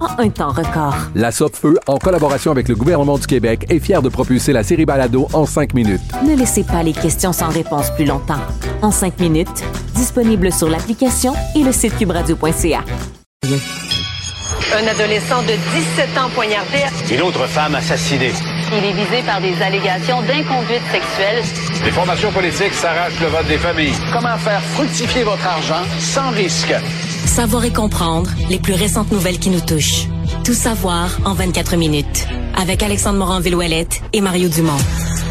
en un temps record. La Feu, en collaboration avec le gouvernement du Québec, est fière de propulser la série Balado en cinq minutes. Ne laissez pas les questions sans réponse plus longtemps. En cinq minutes, disponible sur l'application et le site cubradio.ca. Un adolescent de 17 ans poignardé. Une autre femme assassinée. Il est visé par des allégations d'inconduite sexuelle. Les formations politiques s'arrachent le vote des familles. Comment faire fructifier votre argent sans risque? Savoir et comprendre les plus récentes nouvelles qui nous touchent. Tout savoir en 24 minutes. Avec Alexandre Morin-Villouellette et Mario Dumont.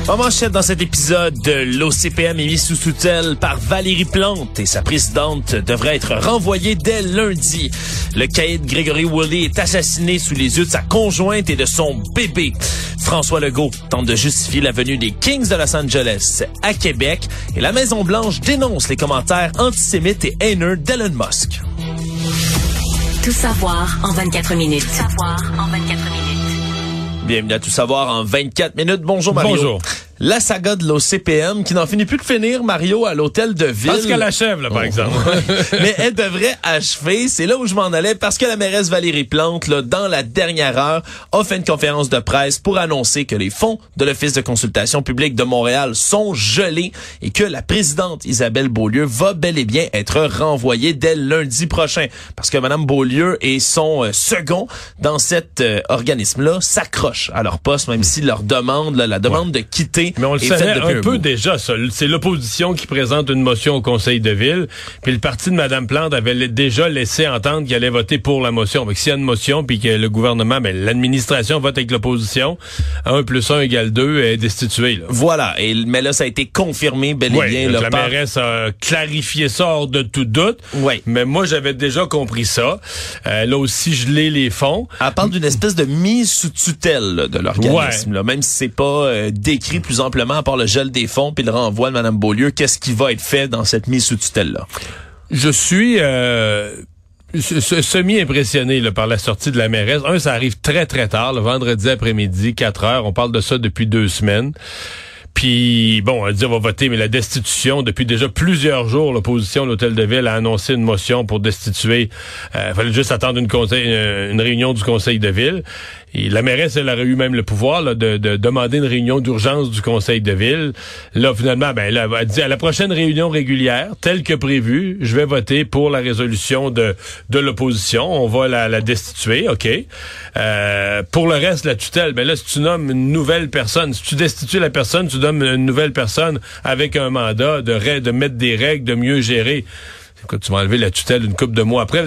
En manchette dans cet épisode, l'OCPM est mis sous tutelle par Valérie Plante et sa présidente devrait être renvoyée dès lundi. Le caïd Gregory Woolley est assassiné sous les yeux de sa conjointe et de son bébé. François Legault tente de justifier la venue des Kings de Los Angeles à Québec et la Maison-Blanche dénonce les commentaires antisémites et haineux d'Elon Musk. Tout savoir en 24 minutes. Tout savoir en 24 minutes. Bienvenue à Tout savoir en 24 minutes. Bonjour Mario. Bonjour la saga de l'OCPM qui n'en finit plus de finir, Mario, à l'hôtel de ville. Parce qu'elle achève, là, par exemple. Mais elle devrait achever. C'est là où je m'en allais parce que la mairesse Valérie Plante, là, dans la dernière heure, a fait une conférence de presse pour annoncer que les fonds de l'Office de consultation publique de Montréal sont gelés et que la présidente Isabelle Beaulieu va bel et bien être renvoyée dès lundi prochain. Parce que Madame Beaulieu et son euh, second dans cet euh, organisme-là s'accrochent à leur poste, même si leur demande, la demande de quitter mais on le savait un, peu déjà, ça. C'est l'opposition qui présente une motion au Conseil de ville. Puis le parti de Mme Plante avait déjà laissé entendre qu'il allait voter pour la motion. Donc s'il y a une motion, puis que le gouvernement, ben, l'administration vote avec l'opposition, 1 plus 1 égale 2 est destitué. Là. Voilà. Et, mais là, ça a été confirmé bel et bien. la mairesse a clarifié ça hors de tout doute. Oui. Mais moi, j'avais déjà compris ça. Euh, là aussi, je l'ai les fonds. Elle parle d'une espèce de mise sous tutelle de l'organisme. Là, même si c'est pas euh, décrit plus part le gel des fonds puis le renvoi de Mme Beaulieu, qu'est-ce qui va être fait dans cette mise sous tutelle-là? Je suis euh, semi-impressionné par la sortie de la mairesse. Un, ça arrive très, très tard, le vendredi après-midi, 4 heures. On parle de ça depuis deux semaines. Puis, bon, on dit on va voter, mais la destitution, depuis déjà plusieurs jours, l'opposition de l'Hôtel de Ville a annoncé une motion pour destituer. Il euh, fallait juste attendre euh, une réunion du Conseil de Ville. Et la mairesse, elle aurait eu même le pouvoir de, de, demander une réunion d'urgence du conseil de ville. Là, finalement, ben, elle dit à la prochaine réunion régulière, telle que prévue, je vais voter pour la résolution de, de l'opposition. On va la, destituer, OK. Euh, pour le reste, la tutelle, ben là, si tu nommes une nouvelle personne, si tu destitues la personne, tu donnes une nouvelle personne avec un mandat de, de mettre des règles, de mieux gérer. Écoute, tu m'as enlevé la tutelle une coupe de mois après.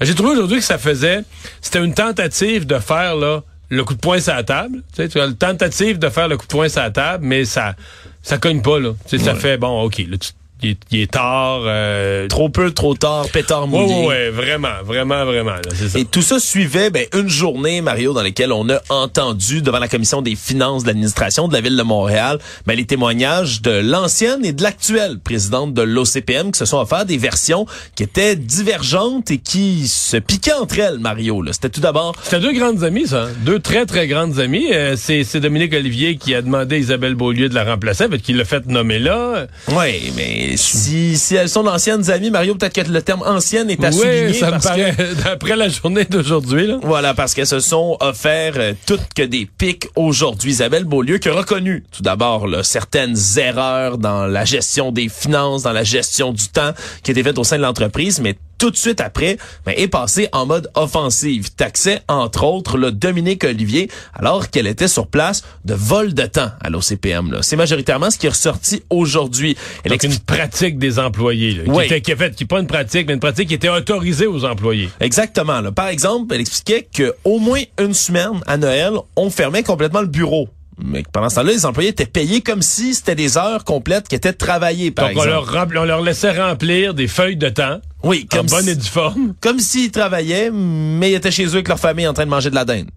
J'ai trouvé aujourd'hui que ça faisait, c'était une tentative de faire là le coup de poing sur la table. Tu sais, tu as une tentative de faire le coup de poing sur la table, mais ça, ça cogne pas là. Tu sais, ça fait bon, ok. Là, tu il est, tard. Euh, trop peu, trop tard, pétard mouillé. Oui, vraiment, vraiment, vraiment. ça. Et tout ça suivait ben, une journée, Mario, dans laquelle on a entendu devant la commission des finances de l'administration de la ville de Montréal ben, les témoignages de l'ancienne et de l'actuelle présidente de l'OCPM qui se sont offerts des versions qui étaient divergentes et qui se piquaient entre elles, Mario. C'était tout d'abord... C'était deux grandes amies, ça. Deux très, très grandes amies. Euh, c'est Dominique Olivier qui a demandé à Isabelle Beaulieu de la remplacer, qui l'a fait nommer là. Oui, mais si, si elles sont d'anciennes amies, Mario, peut-être que le terme ancienne est à oui, ça me paraît, d'après la journée d'aujourd'hui. Voilà, parce qu'elles se sont offertes euh, toutes que des pics aujourd'hui. Isabelle Beaulieu qui a reconnu tout d'abord certaines erreurs dans la gestion des finances, dans la gestion du temps qui étaient faites au sein de l'entreprise, mais tout de suite après, ben, est passée en mode offensive. Taxait, entre autres, le Dominique Olivier, alors qu'elle était sur place de vol de temps à l'OCPM. C'est majoritairement ce qui est ressorti aujourd'hui. Elle Donc une pratique des employés, là, Oui. qui, était, qui fait, qui est pas une pratique, mais une pratique qui était autorisée aux employés. Exactement. Là. Par exemple, elle expliquait que au moins une semaine à Noël, on fermait complètement le bureau. Mais pendant ce temps-là, les employés étaient payés comme si c'était des heures complètes qui étaient travaillées, par Donc on leur, on leur laissait remplir des feuilles de temps oui, en comme bonne si- et due forme. comme s'ils travaillaient, mais ils étaient chez eux avec leur famille en train de manger de la dinde.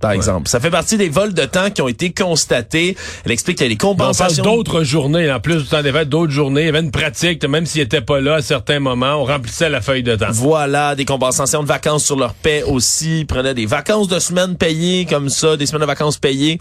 Par exemple. Ça fait partie des vols de temps qui ont été constatés. Elle explique qu'il y a des Mais On parle compensations. d'autres journées, en plus du temps des fêtes, d'autres journées. Il y avait une pratique, même s'ils n'étaient pas là à certains moments, on remplissait la feuille de temps. Voilà, des compensations de vacances sur leur paie aussi. Ils prenaient des vacances de semaines payées comme ça, des semaines de vacances payées.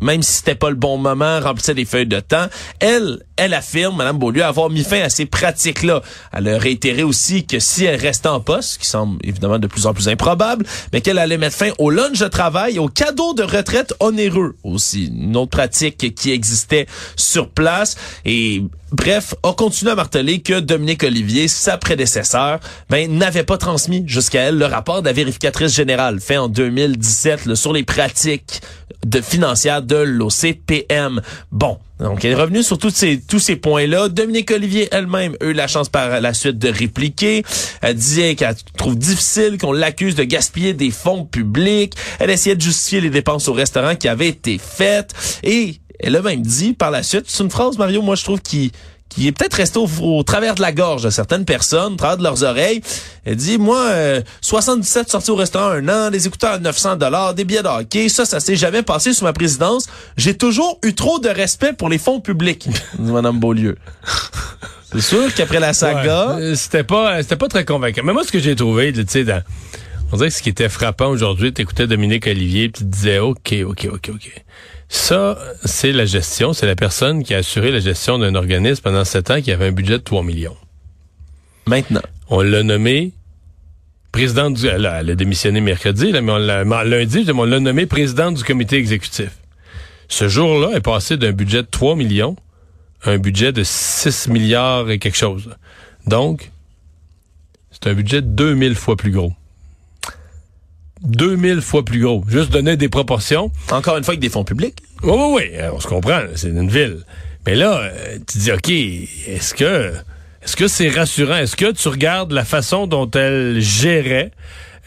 Même si c'était pas le bon moment, remplissait des feuilles de temps. Elle, elle affirme, Madame Beaulieu, avoir mis fin à ces pratiques-là. Elle a réitéré aussi que si elle restait en poste, ce qui semble évidemment de plus en plus improbable, mais qu'elle allait mettre fin au lunch de travail et au cadeau de retraite onéreux aussi. Une autre pratique qui existait sur place. Et bref, a continué à marteler que Dominique Olivier, sa prédécesseur, ben, n'avait pas transmis jusqu'à elle le rapport de la vérificatrice générale fait en 2017 là, sur les pratiques de financières de l'OCPM. Bon, donc elle est revenue sur tous ces, tous ces points-là. Dominique Olivier elle-même a eu la chance par la suite de répliquer. Elle disait qu'elle trouve difficile qu'on l'accuse de gaspiller des fonds publics. Elle essayait de justifier les dépenses au restaurant qui avaient été faites. Et elle a même dit par la suite, c'est une phrase, Mario, moi je trouve qui qui est peut-être resté au, au travers de la gorge de certaines personnes, au travers de leurs oreilles. Elle dit, moi, euh, 77 sorties au restaurant un an, des écouteurs à 900 dollars, des billets de ça, ça s'est jamais passé sous ma présidence. J'ai toujours eu trop de respect pour les fonds publics, Mme Beaulieu. C'est sûr qu'apraprès la saga... Euh, c'était pas, c'était pas très convaincant. Mais moi, ce que j'ai trouvé, tu sais, dans, on dirait que ce qui était frappant aujourd'hui, t'écoutais Dominique Olivier, puis tu disais, OK, OK, OK, OK. Ça, c'est la gestion, c'est la personne qui a assuré la gestion d'un organisme pendant sept ans qui avait un budget de 3 millions. Maintenant. On l'a nommé président du... Elle a, elle a démissionné mercredi, là, mais on l'a, lundi, on l'a nommé président du comité exécutif. Ce jour-là est passé d'un budget de 3 millions à un budget de 6 milliards et quelque chose. Donc, c'est un budget 2000 fois plus gros. 2000 fois plus gros. Juste donner des proportions. Encore une fois, avec des fonds publics. Oui, oui, oui, on se comprend, c'est une ville. Mais là, euh, tu dis, OK, est-ce que est-ce que c'est rassurant? Est-ce que tu regardes la façon dont elle gérait,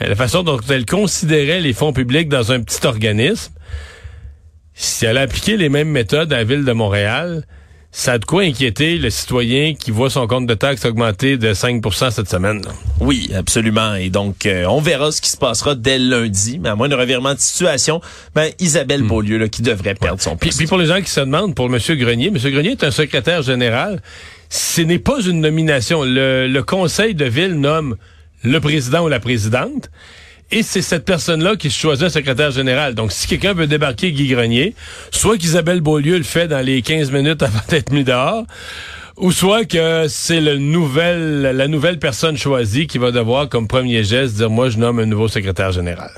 euh, la façon dont elle considérait les fonds publics dans un petit organisme? Si elle a appliqué les mêmes méthodes à la ville de Montréal, ça a de quoi inquiéter le citoyen qui voit son compte de taxes augmenter de 5% cette semaine. là? Oui, absolument. Et donc, euh, on verra ce qui se passera dès lundi. Mais à moins de revirement de situation, ben, Isabelle Beaulieu, là, qui devrait perdre son Puis, poste. puis pour les gens qui se demandent, pour M. Grenier, M. Grenier est un secrétaire général. Ce n'est pas une nomination. Le, le conseil de ville nomme le président ou la présidente. Et c'est cette personne-là qui choisit un secrétaire général. Donc, si quelqu'un veut débarquer Guy Grenier, soit qu'Isabelle Beaulieu le fait dans les 15 minutes avant d'être mis dehors, ou soit que c'est le nouvel, la nouvelle personne choisie qui va devoir, comme premier geste, dire, moi, je nomme un nouveau secrétaire général.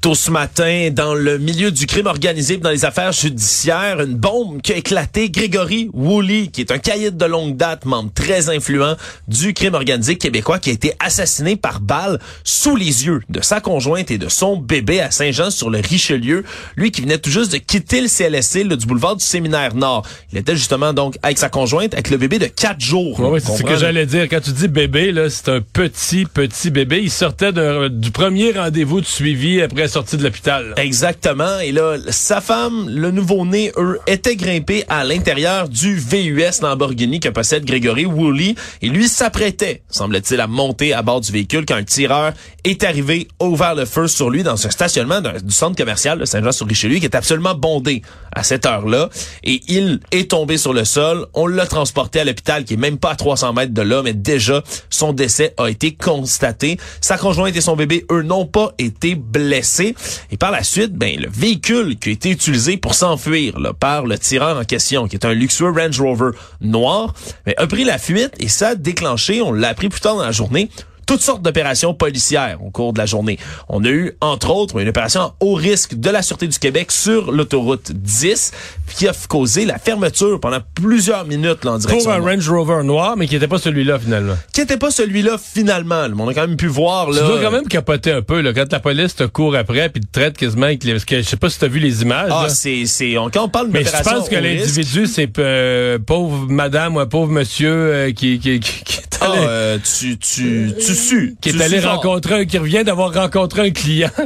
Tôt ce matin, dans le milieu du crime organisé, dans les affaires judiciaires, une bombe qui a éclaté. Grégory Woolley, qui est un caïd de longue date, membre très influent du crime organisé québécois, qui a été assassiné par balle sous les yeux de sa conjointe et de son bébé à Saint-Jean sur le Richelieu. Lui qui venait tout juste de quitter le CLSC là, du boulevard du Séminaire Nord. Il était justement donc avec sa conjointe, avec le bébé de quatre jours. Ouais, c'est ce que j'allais dire. Quand tu dis bébé, là, c'est un petit, petit bébé. Il sortait du premier rendez-vous de suivi après sortie de l'hôpital. Exactement. Et là, sa femme, le nouveau-né, eux, étaient grimpés à l'intérieur du VUS Lamborghini que possède Grégory Woolley. Et lui s'apprêtait, semble-t-il, à monter à bord du véhicule quand un tireur est arrivé, ouvert le feu sur lui dans un stationnement du centre commercial de Saint-Jean-sur-Richelieu qui est absolument bondé à cette heure-là. Et il est tombé sur le sol. On l'a transporté à l'hôpital qui est même pas à 300 mètres de là, mais déjà, son décès a été constaté. Sa conjointe et son bébé, eux, n'ont pas été blessés. Et par la suite, ben, le véhicule qui a été utilisé pour s'enfuir par le tireur en question, qui est un luxueux Range Rover noir, ben, a pris la fuite et ça a déclenché, on l'a appris plus tard dans la journée, toutes sortes d'opérations policières au cours de la journée. On a eu, entre autres, une opération haut risque de la Sûreté du Québec sur l'autoroute 10 qui a causé la fermeture pendant plusieurs minutes là, en direction. Pour un Range Rover noir, mais qui n'était pas celui-là finalement. Qui n'était pas celui-là finalement. là. On a quand même pu voir là. Tu dois quand même capoter un peu là, quand la police te court après puis te traite quasiment avec les... Parce que je sais pas si tu as vu les images. Ah, c'est, c'est, on- quand on parle Mais je pense que l'individu, c'est euh, pauvre madame ou un pauvre monsieur euh, qui, qui, qui, qui ah, allé, euh, tu, tu, tu sues. qui Tu est allé rencontrer un, qui revient d'avoir rencontré un client.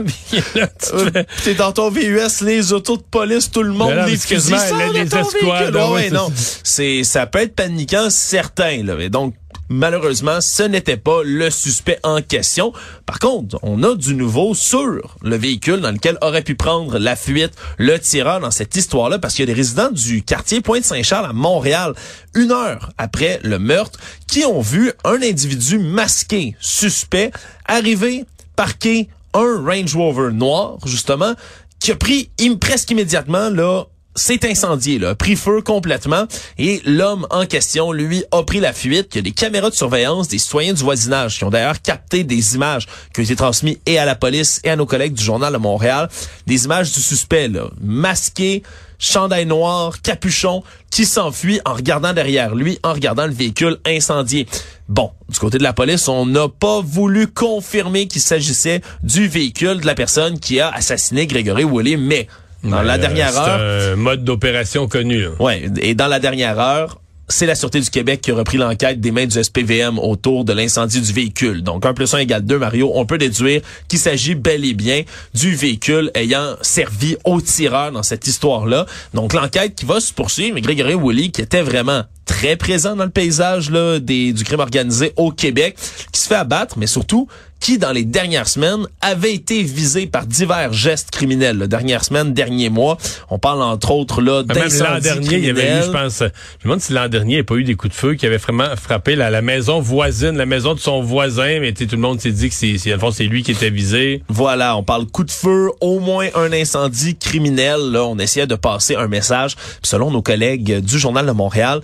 Euh, T'es dans ton VUS, les autos de police, tout le monde, Ben là, les fusils, les- escouades, ah Ouais, ouais, non. ça. C'est, ça peut être paniquant, certain, là. Et donc, malheureusement, ce n'était pas le suspect en question. Par contre, on a du nouveau sur le véhicule dans lequel aurait pu prendre la fuite le tireur dans cette histoire-là, parce qu'il y a des résidents du quartier Pointe-Saint-Charles à Montréal, une heure après le meurtre, qui ont vu un individu masqué, suspect, arriver, parquer un Range Rover noir, justement, qui a pris presque immédiatement, là, s'est incendié, là, pris feu complètement, et l'homme en question, lui, a pris la fuite. Il y a des caméras de surveillance des citoyens du voisinage qui ont d'ailleurs capté des images qui ont été transmises et à la police et à nos collègues du Journal de Montréal, des images du suspect, là, masqué, chandail noir, capuchon, qui s'enfuit en regardant derrière lui, en regardant le véhicule incendié. Bon, du côté de la police, on n'a pas voulu confirmer qu'il s'agissait du véhicule de la personne qui a assassiné Grégory Woolley, mais dans la dernière c'est heure, un mode d'opération connu. Ouais, et dans la dernière heure, c'est la Sûreté du Québec qui a repris l'enquête des mains du SPVM autour de l'incendie du véhicule. Donc, 1 plus 1 égale 2, Mario. On peut déduire qu'il s'agit bel et bien du véhicule ayant servi au tireur dans cette histoire-là. Donc, l'enquête qui va se poursuivre, mais Grégory Woolley, qui était vraiment très présent dans le paysage là, des, du crime organisé au Québec, qui se fait abattre, mais surtout qui, dans les dernières semaines, avait été visé par divers gestes criminels. Là, dernières semaines, derniers mois. On parle entre autres là Même l'an dernier, il y avait eu, je pense, je me demande si l'an dernier, il n'y a pas eu des coups de feu qui avaient vraiment frappé la, la maison voisine, la maison de son voisin, mais tout le monde s'est dit que c'est, c'est, lui qui était visé. Voilà, on parle coup de feu, au moins un incendie criminel. Là, on essayait de passer un message. Puis selon nos collègues du Journal de Montréal,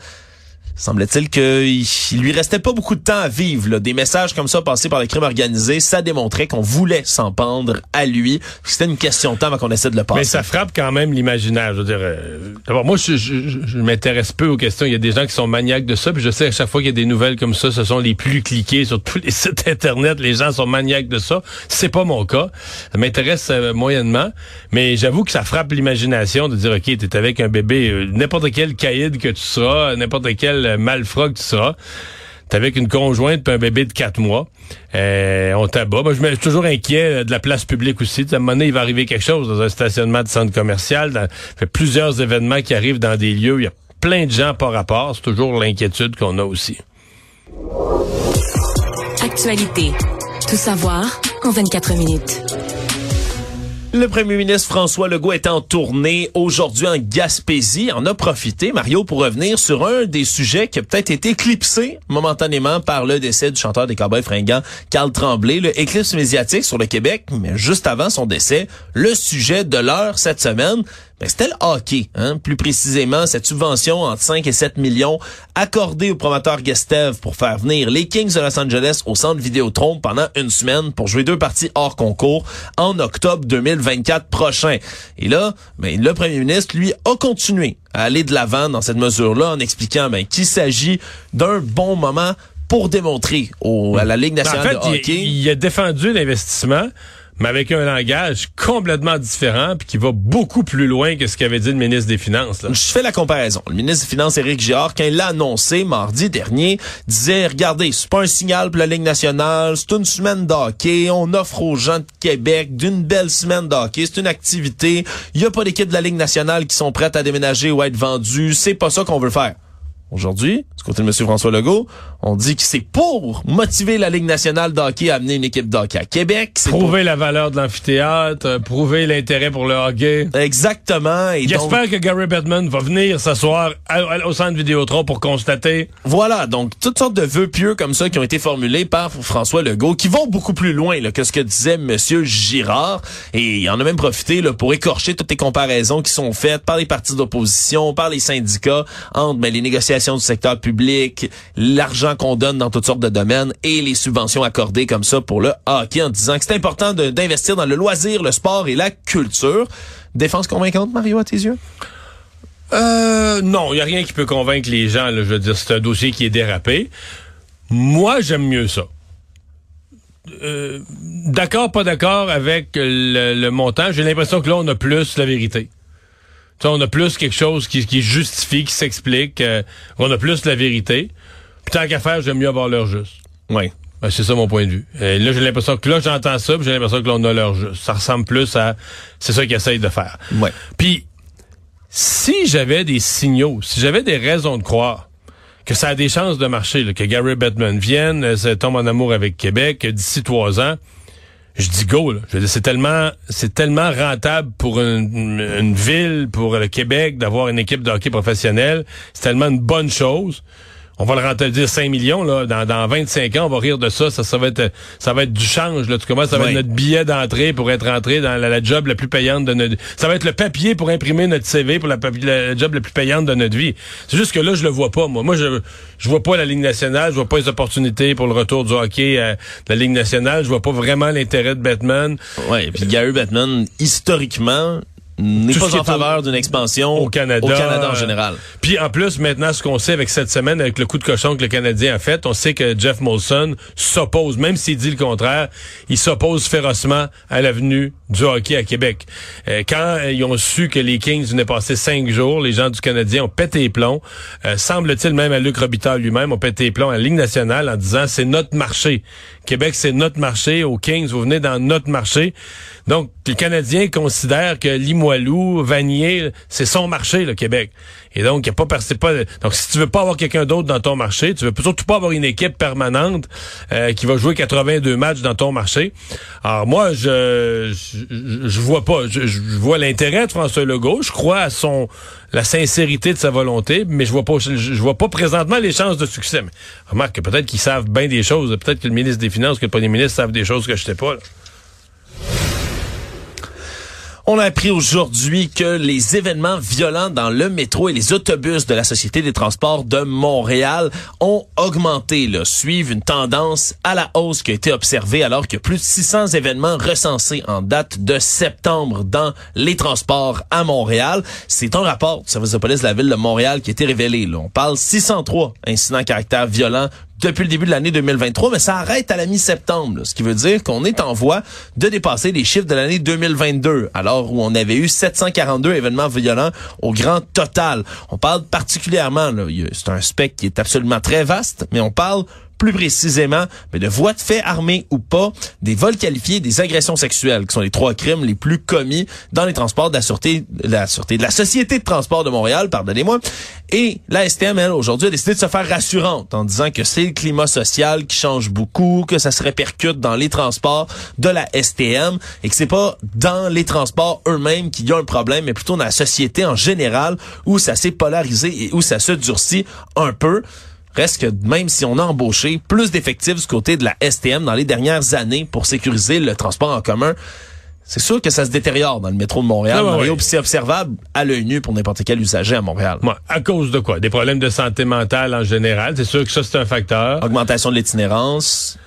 semblait-il qu'il il lui restait pas beaucoup de temps à vivre. Là. Des messages comme ça passés par le crime organisé, ça démontrait qu'on voulait s'en pendre à lui. C'était une question de temps avant qu'on essaie de le passer. Mais ça frappe quand même l'imaginaire. Je veux dire, euh, d'abord, moi, je, je, je- je m'intéresse peu aux questions. Il y a des gens qui sont maniaques de ça, puis je sais à chaque fois qu'il y a des nouvelles comme ça, ce sont les plus cliqués sur tous les sites internet. Les gens sont maniaques de ça. C'est pas mon cas. Ça m'intéresse euh, moyennement, mais j'avoue que ça frappe l'imagination de dire, ok, t'es avec un bébé, euh, n'importe quel caïd que tu seras, n'importe quel euh, malfrat que tu seras. T'es avec une conjointe puis un bébé de quatre mois. Euh, on t'abat. Moi, je suis toujours inquiet euh, de la place publique aussi. À un moment donné, il va arriver quelque chose dans un stationnement de centre commercial. Dans, fait plusieurs événements qui arrivent dans des lieux. Il y a plein de gens par rapport. C'est toujours l'inquiétude qu'on a aussi. Actualité. Tout savoir en 24 minutes. Le premier ministre François Legault est en tournée aujourd'hui en Gaspésie. En a profité, Mario, pour revenir sur un des sujets qui a peut-être été éclipsé momentanément par le décès du chanteur des Cowboys fringants, Carl Tremblay. Le éclipse médiatique sur le Québec, mais juste avant son décès, le sujet de l'heure cette semaine, ben, c'était le hockey. Hein? Plus précisément, cette subvention entre 5 et 7 millions accordée au promoteur Guestev pour faire venir les Kings de Los Angeles au centre Vidéotron pendant une semaine pour jouer deux parties hors concours en octobre 2024 prochain. Et là, ben, le premier ministre, lui, a continué à aller de l'avant dans cette mesure-là en expliquant ben, qu'il s'agit d'un bon moment pour démontrer au, à la Ligue Ben, nationale en fait, de il- hockey. il, a défendu l'investissement, mais avec un langage complètement différent, puis qui va beaucoup plus loin que ce qu'avait dit le ministre des Finances. Je fais la comparaison. Le ministre des Finances, Éric Girard, quand il l'a annoncé mardi dernier, disait, regardez, c'est pas un signal pour la Ligue nationale, c'est une semaine d'hockey, on offre aux gens de Québec d'une belle semaine d'hockey, c'est une activité, il y a pas d'équipe de la Ligue nationale qui sont prêtes à déménager ou à être vendues, c'est pas ça qu'on veut faire. Aujourd'hui, du côté de M. François Legault, on dit que c'est pour motiver la Ligue nationale d'hockey à amener une équipe d'hockey à Québec. Pour- Prouver la valeur de l'amphithéâtre, euh, prouver l'intérêt pour le hockey. Exactement. Donc- J'espère que Gary Bettman va venir s'asseoir au centre Vidéotron pour constater. Voilà, donc toutes sortes de vœux pieux comme ça qui ont été formulés par François Legault, qui vont beaucoup plus loin là, que ce que disait Monsieur Girard. Et il en a même profité là, pour écorcher toutes les comparaisons qui sont faites par les partis d'opposition, par les syndicats, entre ben, les négociations du secteur public, l'argent qu'on donne dans toutes sortes de domaines et les subventions accordées comme ça pour le hockey en disant que c'est important d'investir dans le loisir, le sport et la culture. Défense convaincante, Mario, à tes yeux? Euh, non, il n'y a rien qui peut convaincre les gens. je veux dire, c'est un dossier qui est dérapé. Moi, j'aime mieux ça. Euh, d'accord, pas d'accord avec le, le montant. J'ai l'impression que là, on a plus la vérité. On a plus quelque chose qui, qui justifie, qui s'explique. euh, on a plus la vérité. Puis tant qu'à faire, j'aime mieux avoir l'heure juste. Oui. Ben, c'est ça mon point de vue. Et là, j'ai l'impression que là, j'entends ça, puis j'ai l'impression que l'on a l'heure juste. Ça ressemble plus à... C'est ça qu'ils essayent de faire. Ouais. Puis, si j'avais des signaux, si j'avais des raisons de croire que ça a des chances de marcher, là, que Gary Bettman vienne, euh, tombe en amour avec Québec, d'ici trois ans, je dis go. Là. Je veux dire, c'est tellement, c'est tellement rentable pour une, une ville, pour le Québec, d'avoir une équipe de hockey professionnelle. C'est tellement une bonne chose. On va le rentabiliser 5 millions là. Dans, dans 25 ans, on va rire de ça. Ça, ça va être, ça va être du change. Là. Tu commences, ça va Oui. être notre billet d'entrée pour être entré dans la, la job la plus payante de notre. Ça va être le papier pour imprimer notre CV pour la, job la plus payante de notre vie. C'est juste que là, je le vois pas. Moi, moi, je, je vois pas la Ligue nationale. Je vois pas les opportunités pour le retour du hockey à la Ligue nationale. Je vois pas vraiment l'intérêt de Batman. Ouais, et puis Gary Bettman, historiquement, n'est pas en faveur d'une expansion au Canada. au Canada en euh, général. Puis en plus, maintenant, ce qu'on sait avec cette semaine, avec le coup de cochon que le Canadien a fait, on sait que Jeff Molson s'oppose, même s'il dit le contraire, il s'oppose férocement à l'avenue du hockey à Québec. Euh, quand euh, ils ont su que les Kings venaient passer cinq jours, les gens du Canadien ont pété les plombs. Euh, Semble-t-il même à Luc Robitaille lui-même ont pété les plombs à la Ligue nationale en disant c'est notre marché. Québec, c'est notre marché. Aux Kings, vous venez dans notre marché. Donc, le Canadien considère que Limoilou, Vanier, c'est son marché, le Québec. Et donc, y a pas, pas, donc si tu veux pas avoir quelqu'un d'autre dans ton marché, tu veux surtout pas avoir une équipe permanente euh, qui va jouer 82 matchs dans ton marché. Alors moi, je je, vois pas, je, vois l'intérêt de François Legault, je crois à son la sincérité de sa volonté, mais je vois pas, je, vois pas présentement les chances de succès. Mais remarque que peut-être qu'ils savent bien des choses, peut-être que le ministre des Finances, que le premier ministre savent des choses que je sais pas. On a appris aujourd'hui que les événements violents dans le métro et les autobus de la Société des transports de Montréal ont augmenté, là, suivent une tendance à la hausse qui a été observée alors que plus de 600 événements recensés en date de septembre dans les transports à Montréal. C'est un rapport du service de police de la ville de Montréal qui a été révélé. Là. On parle 603 incidents à caractère violent depuis le début de l'année 2023, mais ça arrête à la mi-septembre, ce qui veut dire qu'on est en voie de dépasser les chiffres de l'année 2022, alors où on avait eu 742 événements violents au grand total. On parle particulièrement, c'est un spectre qui est absolument très vaste, mais on parle plus précisément mais de voies de fait armées ou pas, des vols qualifiés, des agressions sexuelles, qui sont les trois crimes les plus commis dans les transports de la sûreté, de la sûreté, de la Société de transport de Montréal, pardonnez-moi. Et la STM, elle, aujourd'hui, a décidé de se faire rassurante en disant que c'est le climat social qui change beaucoup, que ça se répercute dans les transports de la STM et que c'est pas dans les transports eux-mêmes qu'il y a un problème, mais plutôt dans la société en général où ça s'est polarisé et où ça se durcit un peu. Reste que même si on a embauché plus d'effectifs du côté de la STM dans les dernières années pour sécuriser le transport en commun, c'est sûr que ça se détériore dans le métro de Montréal. Ah c'est observable à l'œil nu pour n'importe quel usager à Montréal. Ouais, à cause de quoi? Des problèmes de santé mentale en général? C'est sûr que ça, c'est un facteur. Augmentation de l'itinérance.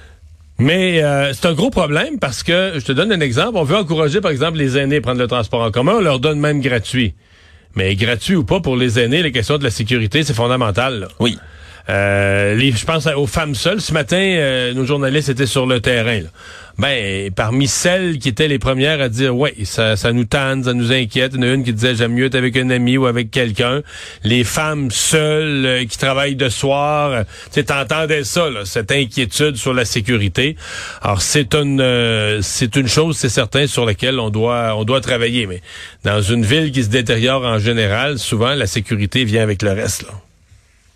Mais euh, c'est un gros problème parce que, je te donne un exemple, on veut encourager, par exemple, les aînés à prendre le transport en commun, on leur donne même gratuit. Mais gratuit ou pas, pour les aînés, la question de la sécurité, c'est fondamental. là. Oui. Euh, je pense aux femmes seules. Ce matin, euh, nos journalistes étaient sur le terrain. là. Ben, parmi celles qui étaient les premières à dire, ouais, ça, ça nous tanne, ça nous inquiète. Il y en a une qui disait, j'aime mieux être avec un ami ou avec quelqu'un. Les femmes seules euh, qui travaillent de soir, euh, tu t'entendais ça, là, cette inquiétude sur la sécurité. Alors, c'est une, euh, c'est une chose, c'est certain, sur laquelle on doit, on doit travailler. Mais dans une ville qui se détériore en général, souvent, la sécurité vient avec le reste, là.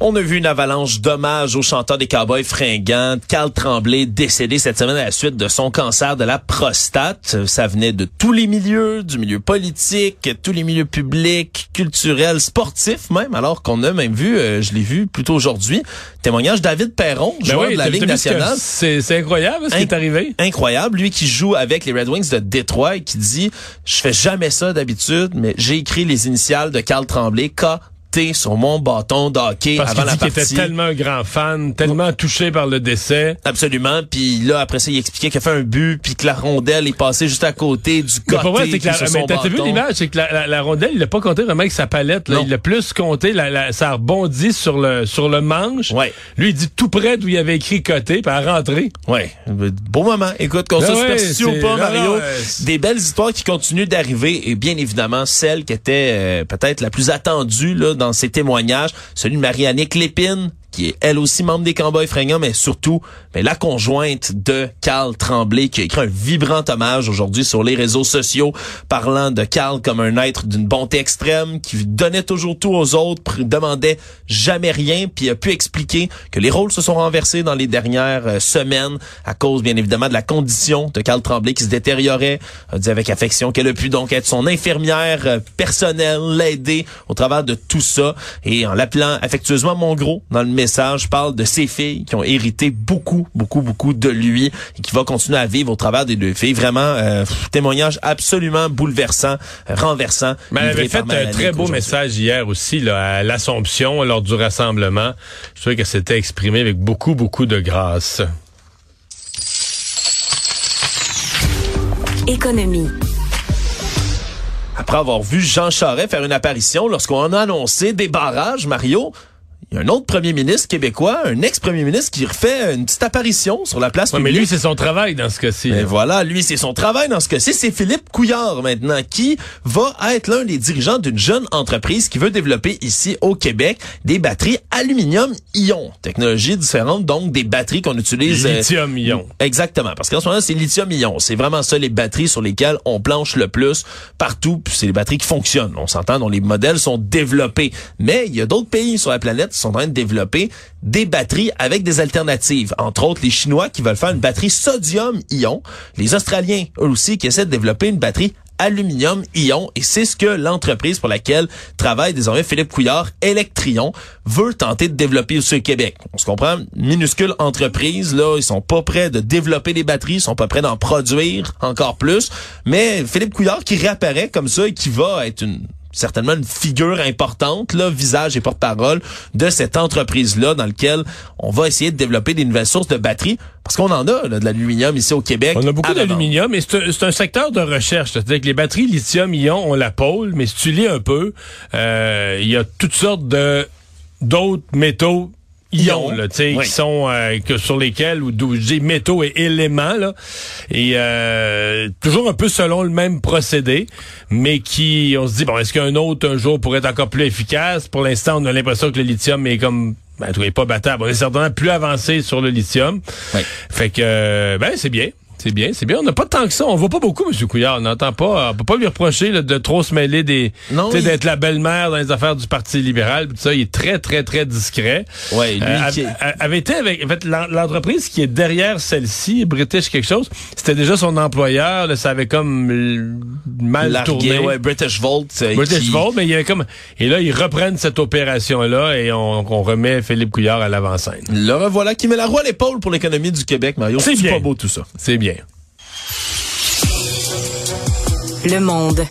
On a vu une avalanche d'hommages au chanteur des Cowboys fringants, Carl Tremblay, décédé cette semaine à la suite de son cancer de la prostate. Ça venait de tous les milieux, du milieu politique, tous les milieux publics, culturels, sportifs même, alors qu'on a même vu, euh, je l'ai vu plutôt aujourd'hui, témoignage David Perron, Ben joueur oui, de la Ligue nationale. C'est c'est incroyable ce qui est arrivé. Incroyable. Lui qui joue avec les Red Wings de Détroit et qui dit, je fais jamais ça d'habitude, mais j'ai écrit les initiales de Carl Tremblay, K. Sur mon bâton de hockey Parce avant qu'il la dit qu'il partie. était tellement un grand fan, tellement touché par le décès. Absolument. Puis là, après ça, il expliquait qu'il a fait un but, puis que la rondelle est passée juste à côté du Mais côté pour vrai, c'est que la, mais t'as vu l'image, c'est que la, la- la rondelle, il l'a pas compté vraiment avec sa palette. Là. Il l'a plus compté, la, ça a rebondi sur le sur le manche. Lui, il dit tout près d'où il avait écrit côté, puis à rentrer. Ouais, beau moment. Écoute, qu'on Ah se ouais, superstitie ou pas, Mario, c'est- des belles histoires qui continuent d'arriver et bien évidemment celle qui était euh, peut-être la plus attendue là, dans ces témoignages, celui de Marie-Annick Lépine, qui est elle aussi membre des Cowboys fringants, mais surtout mais la conjointe de Carl Tremblay, qui a écrit un vibrant hommage aujourd'hui sur les réseaux sociaux, parlant de Carl comme un être d'une bonté extrême, qui donnait toujours tout aux autres, demandait jamais rien, puis a pu expliquer que les rôles se sont renversés dans les dernières euh, semaines à cause, bien évidemment, de la condition de Carl Tremblay qui se détériorait. A dit avec affection qu'elle a pu donc être son infirmière euh, personnelle, l'aider au travers de tout ça. Et en l'appelant affectueusement mon gros, dans le message, parle de ses filles qui ont hérité beaucoup, beaucoup, beaucoup de lui et qui va continuer à vivre au travers des deux filles. Vraiment, euh, témoignage absolument bouleversant, euh, renversant. Mais elle avait fait un très beau message hier aussi là, à l'Assomption lors du rassemblement. Je trouvais que c'était exprimé avec beaucoup, beaucoup de grâce. Économie. Après avoir vu Jean Charest faire une apparition lorsqu'on a annoncé des barrages, Mario, il y a un autre premier ministre québécois, un ex-premier ministre qui refait une petite apparition sur la place Ouais, mais lui, c'est son travail dans ce cas-ci. Mais là. voilà, lui, c'est son travail dans ce cas-ci. C'est Philippe Couillard maintenant qui va être l'un des dirigeants d'une jeune entreprise qui veut développer ici au Québec des batteries aluminium-ion. Technologie différente donc des batteries qu'on utilise. euh, Lithium-ion. Exactement, parce qu'en ce moment, c'est lithium-ion. C'est vraiment ça les batteries sur lesquelles on planche le plus partout. Puis c'est les batteries qui fonctionnent. On s'entend, dont les modèles sont développés. Mais il y a d'autres pays sur la planète sont en train de développer des batteries avec des alternatives. Entre autres, les Chinois qui veulent faire une batterie sodium-ion. Les Australiens, eux aussi, qui essaient de développer une batterie aluminium-ion et c'est ce que l'entreprise pour laquelle travaille désormais Philippe Couillard, Electrion, veut tenter de développer aussi au Québec. On se comprend, minuscule entreprise, là, ils sont pas prêts de développer des batteries, ils sont pas prêts d'en produire encore plus, mais Philippe Couillard qui réapparaît comme ça et qui va être une certainement une figure importante, là, visage et porte-parole de cette entreprise-là dans lequel on va essayer de développer des nouvelles sources de batteries parce qu'on en a là, de l'aluminium ici au Québec. On a beaucoup d'aluminium, mais c'est un, secteur de recherche. C'est-à-dire que les batteries lithium-ion, on la pôle, mais si tu lis un peu, euh, il y a toutes sortes de d'autres métaux ions, là, tu sais, oui. qui sont euh, que sur lesquels ou d'où je dis métaux et éléments là, et euh, toujours un peu selon le même procédé, mais qui on se dit bon est-ce qu'un autre un jour pourrait être encore plus efficace? Pour l'instant, on a l'impression que le lithium est comme ben, en tout est pas battable. On est certainement plus avancé sur le lithium. Fait que, euh, ben, c'est bien. C'est bien, c'est bien. On n'a pas tant que ça. On voit pas beaucoup, M. Couillard. On n'entend pas. On peut pas lui reprocher là, de trop se mêler des. Non, il- d'être la belle-mère dans les affaires du Parti libéral. tout ça, il est très, très, très discret. Ouais, lui Euh, qui avait été avec. En fait, l'en- l'entreprise qui est derrière celle-ci, British quelque chose, c'était déjà son employeur. Là, ça avait comme mal Largué, tourné. ouais, British Volt. euh, British qui- Volt, mais il y avait comme. Et là, ils reprennent cette opération-là et on, on remet Philippe Couillard à l'avant-scène. Le revoilà qui met la roue à l'épaule pour l'économie du Québec, Mario. C'est pas beau tout ça. C'est bien. Le monde.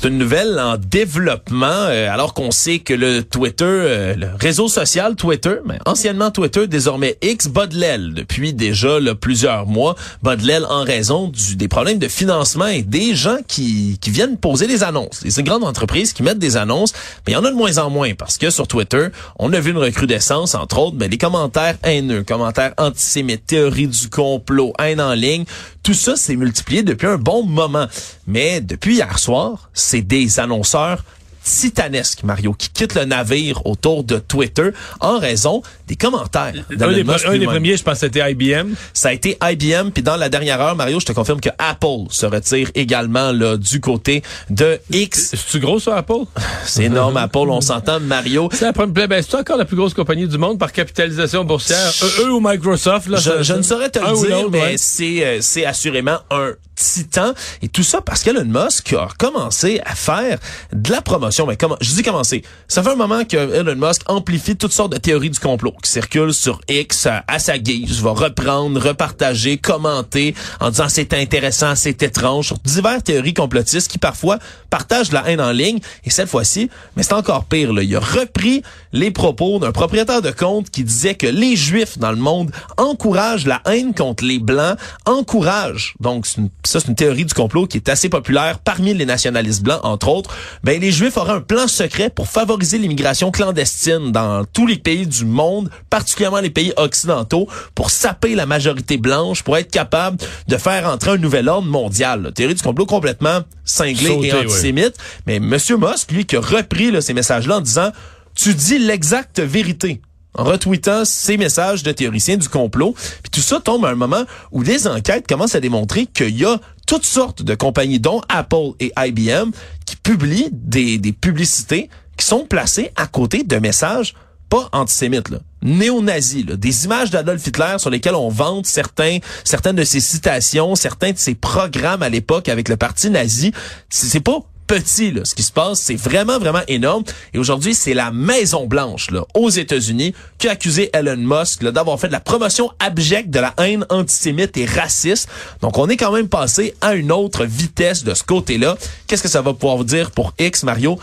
C'est une nouvelle en développement, euh, alors qu'on sait que le Twitter, euh, le réseau social Twitter, mais anciennement Twitter, désormais X, bat depuis déjà là, plusieurs mois. Bat en raison du, des problèmes de financement et des gens qui, qui viennent poser des annonces. Des grandes entreprises qui mettent des annonces, mais il y en a de moins en moins parce que sur Twitter, on a vu une recrudescence, entre autres, mais des commentaires haineux, commentaires antisémites, théories du complot, haine en ligne. Tout ça s'est multiplié depuis un bon moment. Mais depuis hier soir, c'est des annonceurs titanesque, Mario, qui quitte le navire autour de Twitter en raison des commentaires. Un des, un premiers, je pense, c'était IBM. Ça a été IBM, puis dans la dernière heure, Mario, je te confirme que Apple se retire également là, du côté de X. C'est-tu gros, ça, Apple? C'est énorme, Apple, on s'entend, Mario. C'est la première- ben, c'est encore la plus grosse compagnie du monde par capitalisation boursière. Eux, eux ou Microsoft, là. Je, ça- je ne saurais te le dire, mais ouais. c'est euh, c'est assurément un titan et tout ça parce qu'Elon Musk a commencé à faire de la promotion. Mais comment Je dis commencer. Ça fait un moment que Elon Musk amplifie toutes sortes de théories du complot qui circulent sur X à, sa guise, va reprendre, repartager, commenter en disant c'est intéressant, c'est étrange sur diverses théories complotistes qui parfois partagent la haine en ligne. Et cette fois-ci, mais c'est encore pire là, il a repris les propos d'un propriétaire de compte qui disait que les juifs dans le monde encouragent la haine contre les blancs, encouragent donc ça c'est une théorie du complot qui est assez populaire parmi les nationalistes blancs entre autres, ben les juifs auraient un plan secret pour favoriser l'immigration clandestine dans tous les pays du monde, particulièrement les pays occidentaux pour saper la majorité blanche pour être capable de faire entrer un nouvel ordre mondial. Théorie du complot complètement cinglée Sauté, et antisémite, mais monsieur Musk lui qui a repris là, ces messages-là en disant tu dis l'exacte vérité en retweetant ces messages de théoriciens du complot. Puis tout ça tombe à un moment où des enquêtes commencent à démontrer qu'il y a toutes sortes de compagnies, dont Apple et IBM, qui publient des, des publicités qui sont placées à côté de messages pas antisémites, là, néo-nazis, là, des images d'Adolf Hitler sur lesquelles on vante certains, certaines de ses citations, certains de ses programmes à l'époque avec le parti nazi. C'est pas petit, là, ce qui se passe, c'est vraiment, vraiment énorme. Et aujourd'hui, c'est la Maison Blanche, là, aux États-Unis, qui a accusé Elon Musk d'avoir fait de la promotion abjecte de la haine antisémite et raciste. Donc, on est quand même passé à une autre vitesse de ce côté-là. Qu'est-ce que ça va pouvoir vous dire pour X, Mario?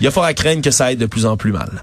Il y a fort à craindre que ça aille de plus en plus mal.